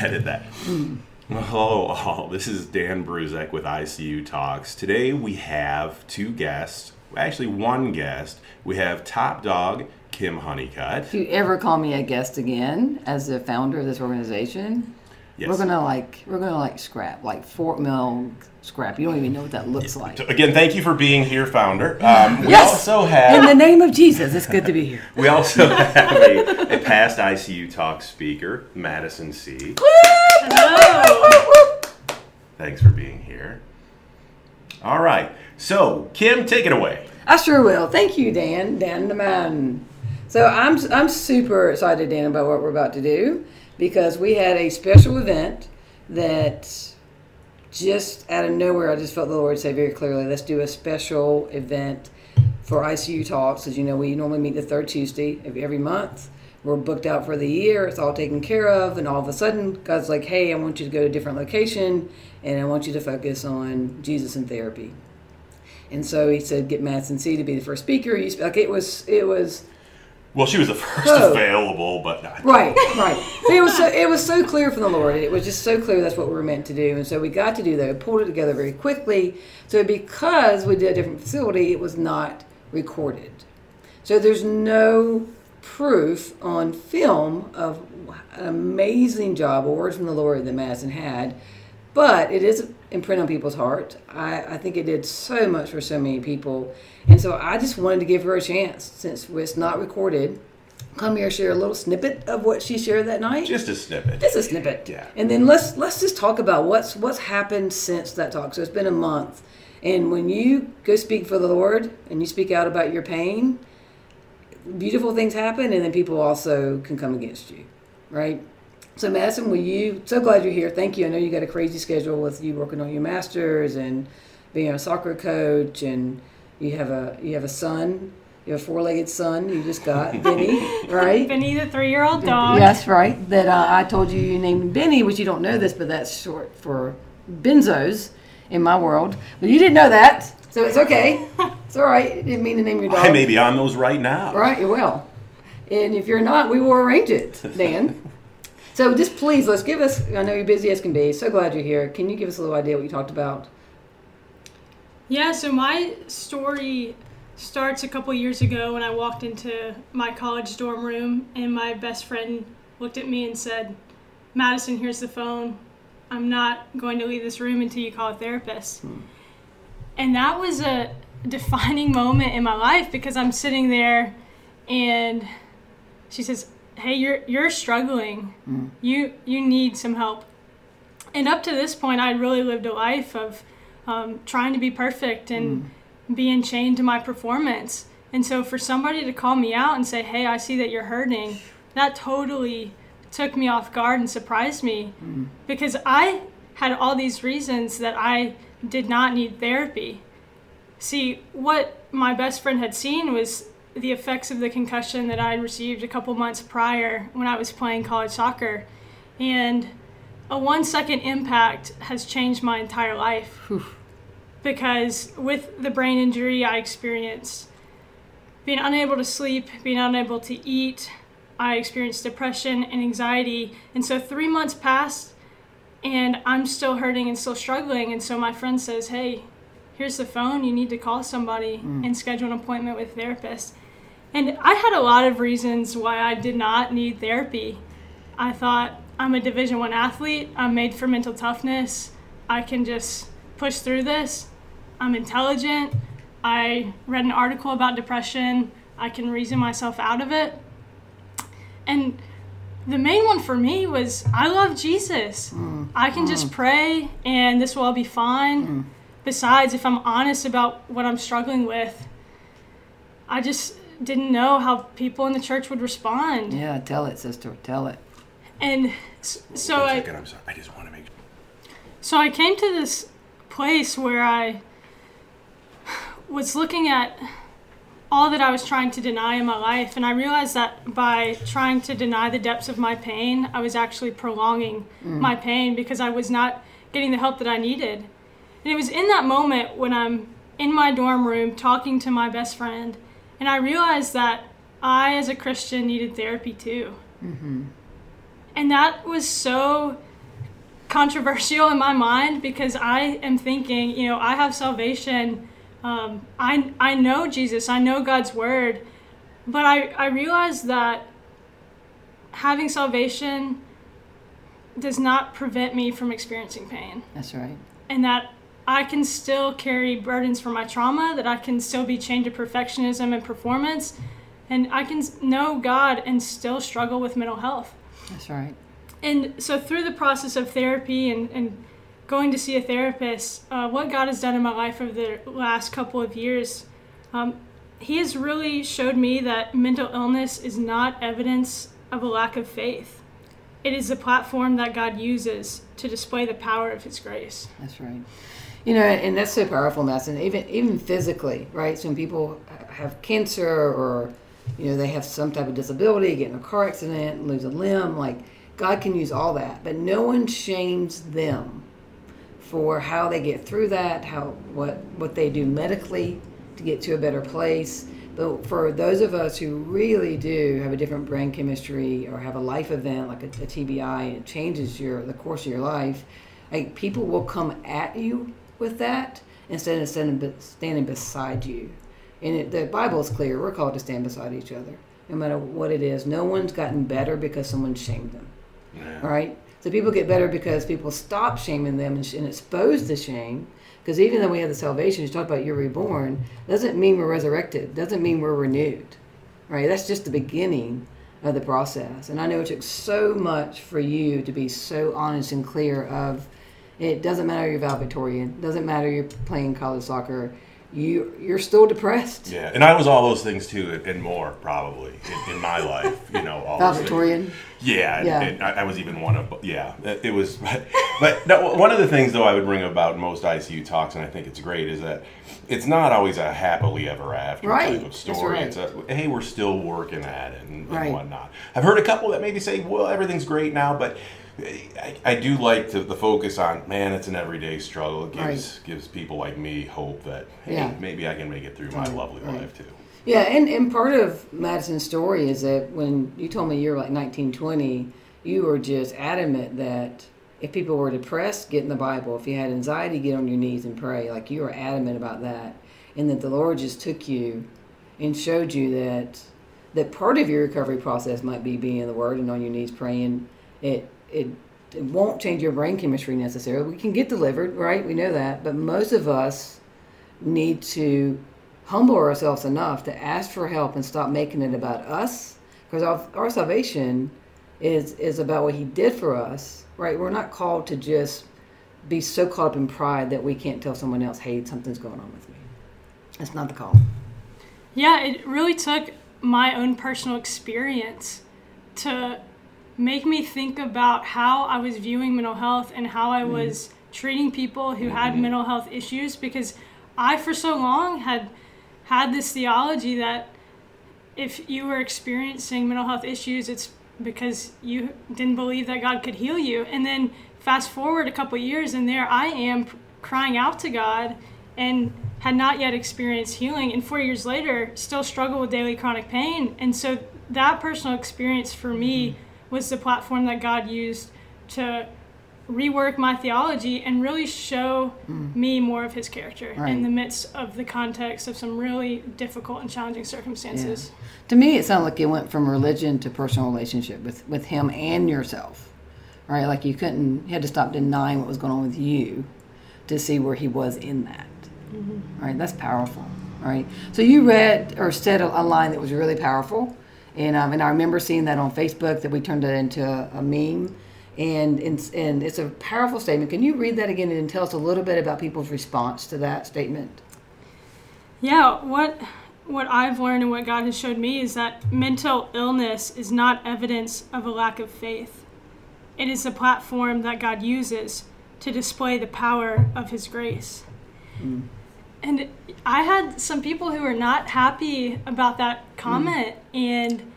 edit that. Well, hello all. This is Dan Bruzek with ICU Talks. Today we have two guests. Actually, one guest. We have top dog Kim Honeycutt. If you ever call me a guest again as the founder of this organization, Yes. we're gonna like we're gonna like scrap like Fort Mill scrap. You don't even know what that looks like. Again, thank you for being here, founder. Um, we Yes. also In the name of Jesus, it's good to be here. we also have a, a past ICU Talk speaker, Madison See. Thanks for being here. All right, so Kim, take it away. I sure will. Thank you, Dan. Dan the man. So I'm I'm super excited, Dan, about what we're about to do because we had a special event that just out of nowhere, I just felt the Lord say very clearly, let's do a special event for ICU Talks. As you know, we normally meet the third Tuesday of every month. We're booked out for the year. It's all taken care of. And all of a sudden, God's like, hey, I want you to go to a different location and I want you to focus on Jesus and therapy. And so he said, get Madison See to be the first speaker. Like it was, it was Well, she was the first Oh. available, but not. right, right. But it was so, it was so clear from the Lord. It was just so clear that's what we were meant to do. And so we got to do that. We pulled it together very quickly. So because we did a different facility, it was not recorded. So there's no proof on film of an amazing job, a word from the Lord that Madison had. But it is imprint on people's heart. I, I think it did so much for so many people. And so I just wanted to give her a chance since it's not recorded. Come here, share a little snippet of what she shared that night. Just a snippet. Just a snippet. Yeah. And then let's let's just talk about what's what's happened since that talk. So it's been a month. And when you go speak for the Lord and you speak out about your pain, beautiful things happen and then people also can come against you. Right? So Madison, will you so glad you're here. Thank you. I know you got a crazy schedule with you working on your masters and being a soccer coach and you have a you have a son. You have a four-legged son you just got, Benny, right? Benny, the three-year-old dog. Yes, right. That uh, I told you you named Benny, which you don't know this, but that's short for benzos in my world. But you didn't know that, so it's okay. It's all right. You didn't mean to name your dog. I may be on those right now. Right, you will. And if you're not, we will arrange it, Dan. so just please, let's give us. I know you're busy as can be. So glad you're here. Can you give us a little idea what you talked about? Yeah, so my story starts a couple years ago when I walked into my college dorm room and my best friend looked at me and said, Madison, here's the phone. I'm not going to leave this room until you call a therapist. Hmm. And that was a defining moment in my life because I'm sitting there and she says, Hey, you're you're struggling. Mm. You you need some help. And up to this point I really lived a life of um, trying to be perfect and mm. being chained to my performance. And so for somebody to call me out and say, "Hey, I see that you're hurting," that totally took me off guard and surprised me mm. because I had all these reasons that I did not need therapy. See, what my best friend had seen was the effects of the concussion that I had received a couple months prior when I was playing college soccer. And a one second impact has changed my entire life because with the brain injury I experienced, being unable to sleep, being unable to eat, I experienced depression and anxiety. And so three months passed and I'm still hurting and still struggling. And so my friend says, Hey, here's the phone. You need to call somebody mm. and schedule an appointment with a therapist. And I had a lot of reasons why I did not need therapy. I thought I'm a Division One athlete. I'm made for mental toughness. I can just push through this. I'm intelligent. I read an article about depression. I can reason myself out of it. And the main one for me was I love Jesus. Mm. I can just mm. pray and this will all be fine. Mm. Besides, if I'm honest about what I'm struggling with, I just didn't know how people in the church would respond. Yeah, tell it, sister. Tell it. And s- so One I second, I'm sorry. I just want to make so I came to this place where I was looking at all that I was trying to deny in my life, and I realized that by trying to deny the depths of my pain, I was actually prolonging mm. my pain because I was not getting the help that I needed. And it was in that moment when I'm in my dorm room talking to my best friend, and I realized that I, as a Christian, needed therapy too. And that was so controversial in my mind because I am thinking, you know, I have salvation. Um, I, I know Jesus, I know God's word, but I, I realize that having salvation does not prevent me from experiencing pain. That's right. And that I can still carry burdens from my trauma, that I can still be chained to perfectionism and performance, and I can know God and still struggle with mental health. That's right. And so, through the process of therapy and, and going to see a therapist, uh, what God has done in my life over the last couple of years, um, He has really showed me that mental illness is not evidence of a lack of faith. It is a platform that God uses to display the power of His grace. That's right. You know, and that's so powerful, Madison. Even even physically, right? So when people have cancer or you know they have some type of disability, get in a car accident, lose a limb, like God can use all that, but no one shames them for how they get through that, how what what they do medically to get to a better place. But for those of us who really do have a different brain chemistry or have a life event like a, a TBI, and it changes your the course of your life. Like people will come at you with that instead of standing, standing beside you. And it, the Bible is clear. We're called to stand beside each other, no matter what it is. No one's gotten better because someone shamed them. Yeah. All right? So people get better because people stop shaming them and, and expose the shame. Because even though we have the salvation, you talk about you're reborn, doesn't mean we're resurrected. Doesn't mean we're renewed. Right? That's just the beginning of the process. And I know it took so much for you to be so honest and clear of it doesn't matter you're valedictorian, doesn't matter you're playing college soccer, you you're still depressed. Yeah, and I was all those things too, and more probably in, in my life. You know, all. Valedictorian. Yeah, and- Yeah. and I, I was even one of. Yeah, it was. But no, one of the things though I would bring about most ICU talks, and I think it's great, is that it's not always a happily ever after Right, type of story. right. It's a hey, we're still working at it and, and Right. whatnot. I've heard a couple that maybe say, well, everything's great now, but. I, I do like to, the focus on man. It's an everyday struggle. It gives gives people like me hope that hey, Yeah. maybe I can make it through my Right, lovely right. life too. Yeah, and, and part of Madison's story is that when you told me you were like 19, 20, you were just adamant that if people were depressed, get in the Bible. If you had anxiety, get on your knees and pray. Like you were adamant about that. And that the Lord just took you and showed you that that part of your recovery process might be being in the Word and on your knees praying. It it it won't change your brain chemistry necessarily. We can get delivered, right? We know that. But most of us need to humble ourselves enough to ask for help and stop making it about us because our, our salvation is is about what he did for us right we're not called to just be so caught up in pride that we can't tell someone else hey something's going on with me that's not the call Yeah, it really took my own personal experience to make me think about how I was viewing mental health and how I mm. was treating people who had mm-hmm. mental health issues because I, for so long, had had this theology that if you were experiencing mental health issues, it's because you didn't believe that God could heal you. And then fast forward a couple years, and there I am crying out to God and had not yet experienced healing. And four years later, still struggle with daily chronic pain. And so that personal experience for me mm-hmm. Was the platform that God used to rework my theology and really show mm. me more of his character Right. in the midst of the context of some really difficult and challenging circumstances. to me it sounded like it went from religion to personal relationship with with him and yourself right? Like you couldn't you had to stop denying what was going on with you to see where he was in that mm-hmm. right? That's powerful right? So you read or said a, a line that was really powerful and um, and I remember seeing that on Facebook that we turned it into a, a meme and, and and it's a powerful statement can you read that again and tell us a little bit about people's response to that statement Yeah, what what I've learned and what God has showed me is that mental illness is not evidence of a lack of faith. It is a platform that God uses to display the power of his grace. And I had some people who were not happy about that comment and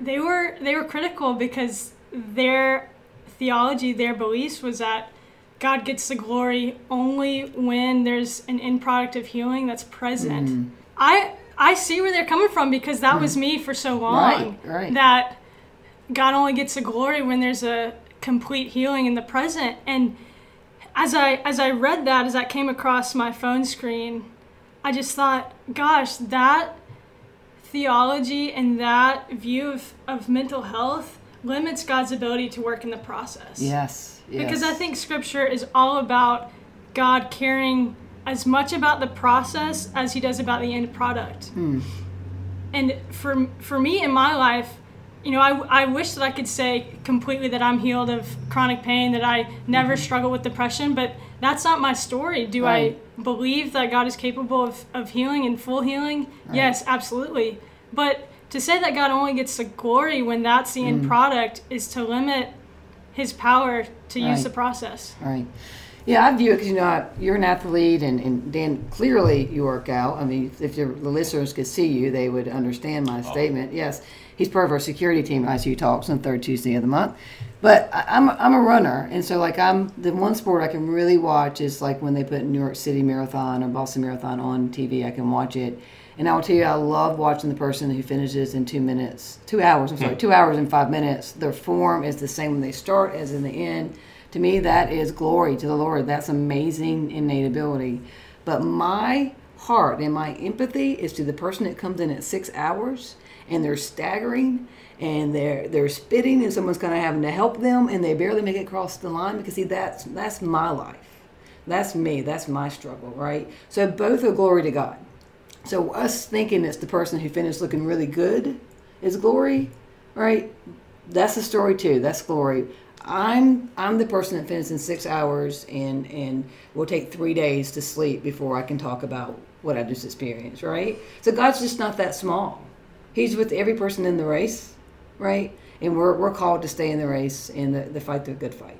they were they were critical because their theology, their beliefs was that God gets the glory only when there's an end product of healing that's present. Mm-hmm. I I see where they're coming from because that was me for so long. Right, right. That God only gets the glory when there's a complete healing in the present. And as I as I read that, as that came across my phone screen, I just thought, gosh, that theology and that view of, of mental health limits God's ability to work in the process. Yes. yes. Because I think scripture is all about God caring as much about the process as he does about the end product. Hmm. And for for me in my life, you know, I, I wish that I could say completely that I'm healed of chronic pain, that I never Mm-hmm. struggle with depression, but that's not my story. Do Right. I believe that God is capable of, of healing and full healing? Yes, absolutely. But to say that God only gets the glory when that's the Mm. end product is to limit his power to use the process. Right. Yeah, I view it because you know I- you're an athlete, and, and Dan clearly you work out. I mean, if your, the listeners could see you, they would understand my oh. statement. Yes, he's part of our security team at ICU Talks on the third Tuesday of the month. But I, I'm a- I'm a runner, and so like I'm the one sport I can really watch is like when they put New York City Marathon or Boston Marathon on TV. I can watch it, and I will tell you I love watching the person who finishes in two minutes, two hours. I'm sorry, hmm. two hours and five minutes. Their form is the same when they start as in the end to me that is glory to the lord that's amazing innate ability but my heart and my empathy is to the person that comes in at six hours and they're staggering and they're they're spitting and someone's kind of having to help them and they barely make it across the line because see that's that's my life that's me that's my struggle right so both are glory to god so us thinking it's the person who finished looking really good is glory, right? That's a story too. That's glory. I'm I'm the person that finishes in six hours and and will take three days to sleep before I can talk about what I just experienced, right? So God's just not that small. He's with every person in the race, right? And we're, we're called to stay in the race and the, the fight the good fight.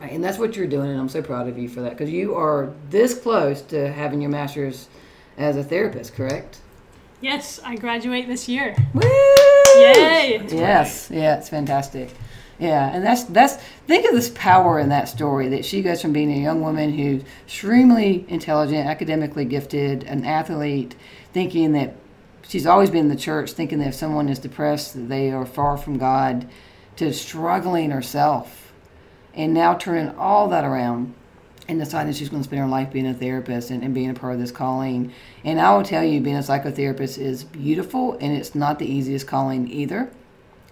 Right, and that's what you're doing, and I'm so proud of you for that because you are this close to having your master's as a therapist, correct? Yes, I graduate this year. Woo! Yay! Yes, yeah, it's fantastic. Yeah, and that's that's think of this power in that story that she goes from being a young woman who's extremely intelligent, academically gifted, an athlete, thinking that she's always been in the church, thinking that if someone is depressed, that they are far from God, to struggling herself, and now turning all that around and deciding she's going to spend her life being a therapist and, and being a part of this calling. And I will tell you, being a psychotherapist is beautiful, and it's not the easiest calling either.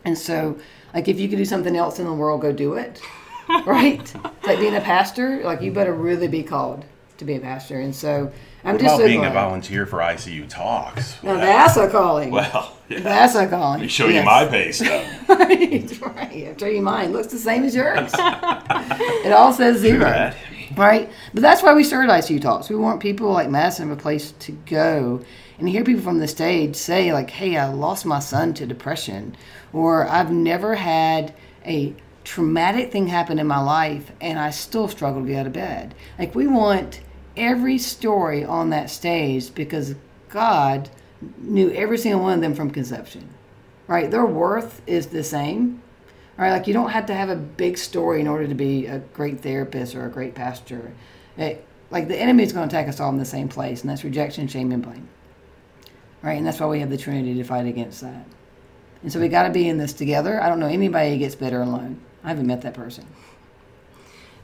And so, like, if you could do something else in the world, go do it. right? It's like being a pastor, like, you better really be called to be a pastor. And so, I'm What just about so being a volunteer for ICU Talks? Now, that's a calling. well, yeah. that's a calling. Let me show you my pay stub. right, right. I'll show you mine. Looks the same as yours. it all says zero. Right? But that's why we started ICU Talks. We want people like Madison have a place to go and hear people from the stage say, like, hey, I lost my son to depression, or I've never had a traumatic thing happen in my life and I still struggle to get out of bed. Like, we want every story on that stage because God knew every single one of them from conception. Right? Their worth is the same right? Like you don't have to have a big story in order to be a great therapist or a great pastor. It, like the enemy is going to attack us all in the same place, and that's rejection, shame, and blame. Right, and that's why we have the Trinity to fight against that. And so we got to be in this together. I don't know anybody who gets better alone. I haven't met that person.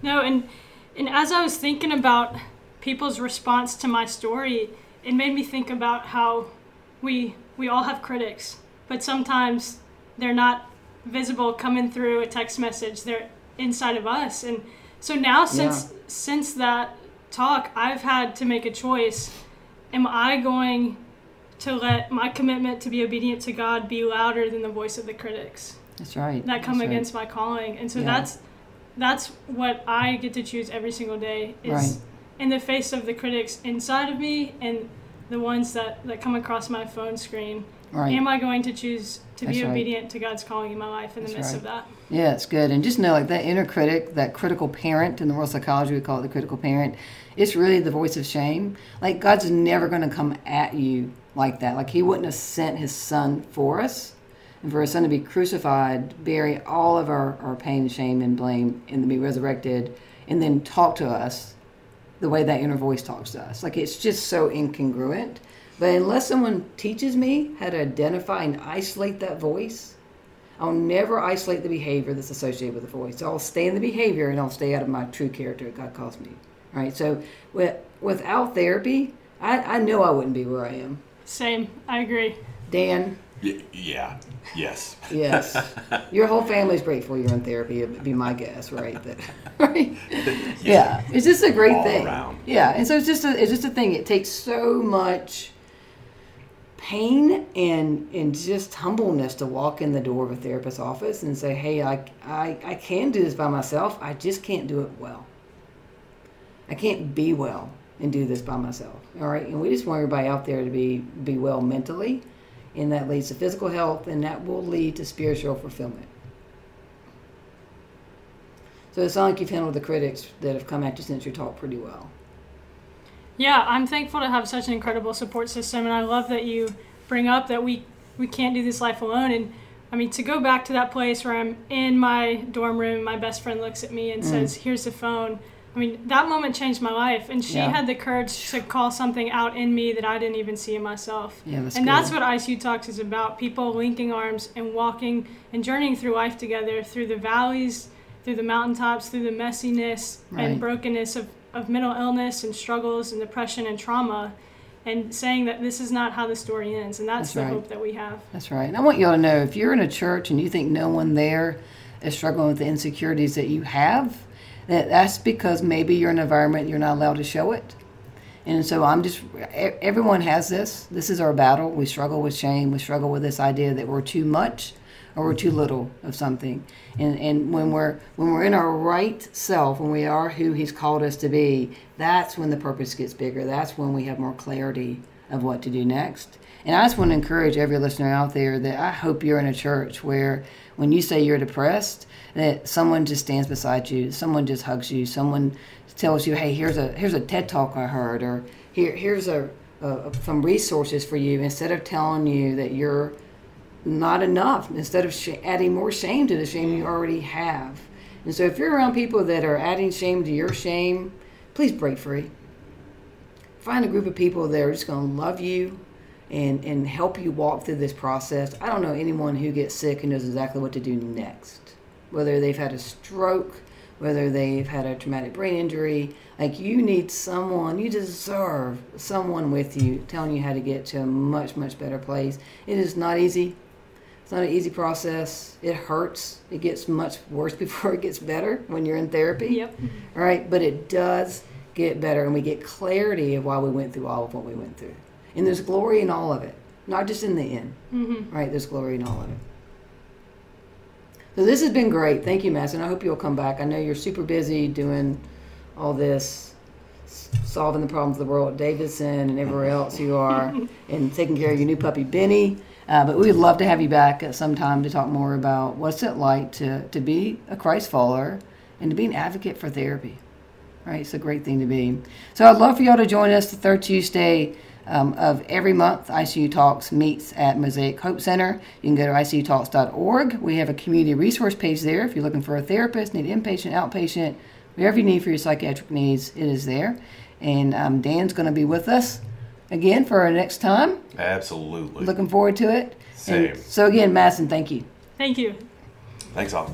No, and and as I was thinking about people's response to my story, it made me think about how we we all have critics, but sometimes they're not visible coming through a text message. They're inside of us. And so now since since that talk, I've had to make a choice. Am I going to let my commitment to be obedient to God be louder than the voice of the critics? That's right. that come That's right. against my calling and so Yeah. that's that's what i get to choose every single day is Right. in the face of the critics inside of me and the ones that that come across my phone screen Right. am i going to choose to That's be right. obedient to god's calling in my life in the midst right. of that Yeah, it's good. And just know, like that inner critic, that critical parent in the world psychology, we call it the critical parent. It's really the voice of shame. Like God's never going to come at you like that. Like He wouldn't have sent His Son for us, and for His Son to be crucified, bury all of our, our pain, shame, and blame, and to be resurrected, and then talk to us the way that inner voice talks to us. Like it's just so incongruent. But unless someone teaches me how to identify and isolate that voice, I'll never isolate the behavior that's associated with the voice. I'll stay in the behavior and I'll stay out of my true character that God calls me. Right. So with, without therapy, I, I know I wouldn't be where I am. Same. I agree. Dan, Y- yeah. Yes. yes, your whole family's grateful you're in therapy. It'd be my guess, right? That, right? Yeah, it's just a great All thing. around. Yeah, and so it's just a, it's just a thing. It takes so much pain and and just humbleness to walk in the door of a therapist's office and say, "Hey, I I, I can do this by myself. I just can't do it well. I can't be well and do this by myself." All right, and we just want everybody out there to be be well mentally, and that leads to physical health, and that will lead to spiritual fulfillment. So it sounds like you've handled the critics that have come at you since your talk pretty well. Yeah, I'm thankful to have such an incredible support system, and I love that you bring up that we we can't do this life alone. And I mean, to go back to that place where I'm in my dorm room, my best friend looks at me Mm. and says, "Here's the phone." I mean, that moment changed my life, and she Yeah. had the courage to call something out in me that I didn't even see in myself. Yeah, that's and good. that's what ICU Talks is about: people linking arms and walking and journeying through life together, through the valleys, through the mountaintops, through the messiness Right. and brokenness of, of mental illness and struggles and depression and trauma, and saying that this is not how the story ends, and that's, That's the right. hope that we have. That's right. And I want y'all to know if you're in a church and you think no one there is struggling with the insecurities that you have, that's because maybe you're in an environment you're not allowed to show it. And so I'm just, everyone has this. This is our battle. We struggle with shame. We struggle with this idea that we're too much or we're too mm-hmm. little of something. And, and when we're when we're in our right self, when we are who He's called us to be, that's when the purpose gets bigger. That's when we have more clarity of what to do next. And I just want to encourage every listener out there that I hope you're in a church where when you say you're depressed, that someone just stands beside you, someone just hugs you, someone tells you, "Hey, here's a here's a TED talk I heard," or here here's a, a some resources for you. Instead of telling you that you're not enough, instead of sh- adding more shame to the shame you already have. And so, if you're around people that are adding shame to your shame, please break free. Find a group of people that are just going to love you and, and help you walk through this process. I don't know anyone who gets sick and knows exactly what to do next. Whether they've had a stroke, whether they've had a traumatic brain injury, like you need someone, you deserve someone with you telling you how to get to a much, much better place. It is not easy. It's not an easy process. It hurts. It gets much worse before it gets better when you're in therapy. Yep. All right, but it does get better, and we get clarity of why we went through all of what we went through. And there's glory in all of it, not just in the end. Mm-hmm. Right? There's glory in all of it. So this has been great. Thank you, Madison. I hope you'll come back. I know you're super busy doing all this, solving the problems of the world at Davidson and everywhere else you are, and taking care of your new puppy Benny. Uh, but we would love to have you back at some time to talk more about what's it like to, to be a Christ follower and to be an advocate for therapy. Right? It's a great thing to be. So I'd love for y'all to join us the third Tuesday um, of every month. ICU Talks meets at Mosaic Hope Center. You can go to icutalks.org. We have a community resource page there. If you're looking for a therapist, need inpatient, outpatient, whatever you need for your psychiatric needs, it is there. And um, Dan's going to be with us again for our next time. Absolutely. Looking forward to it. Same. And so again, Madison, thank you. Thank you. Thanks all.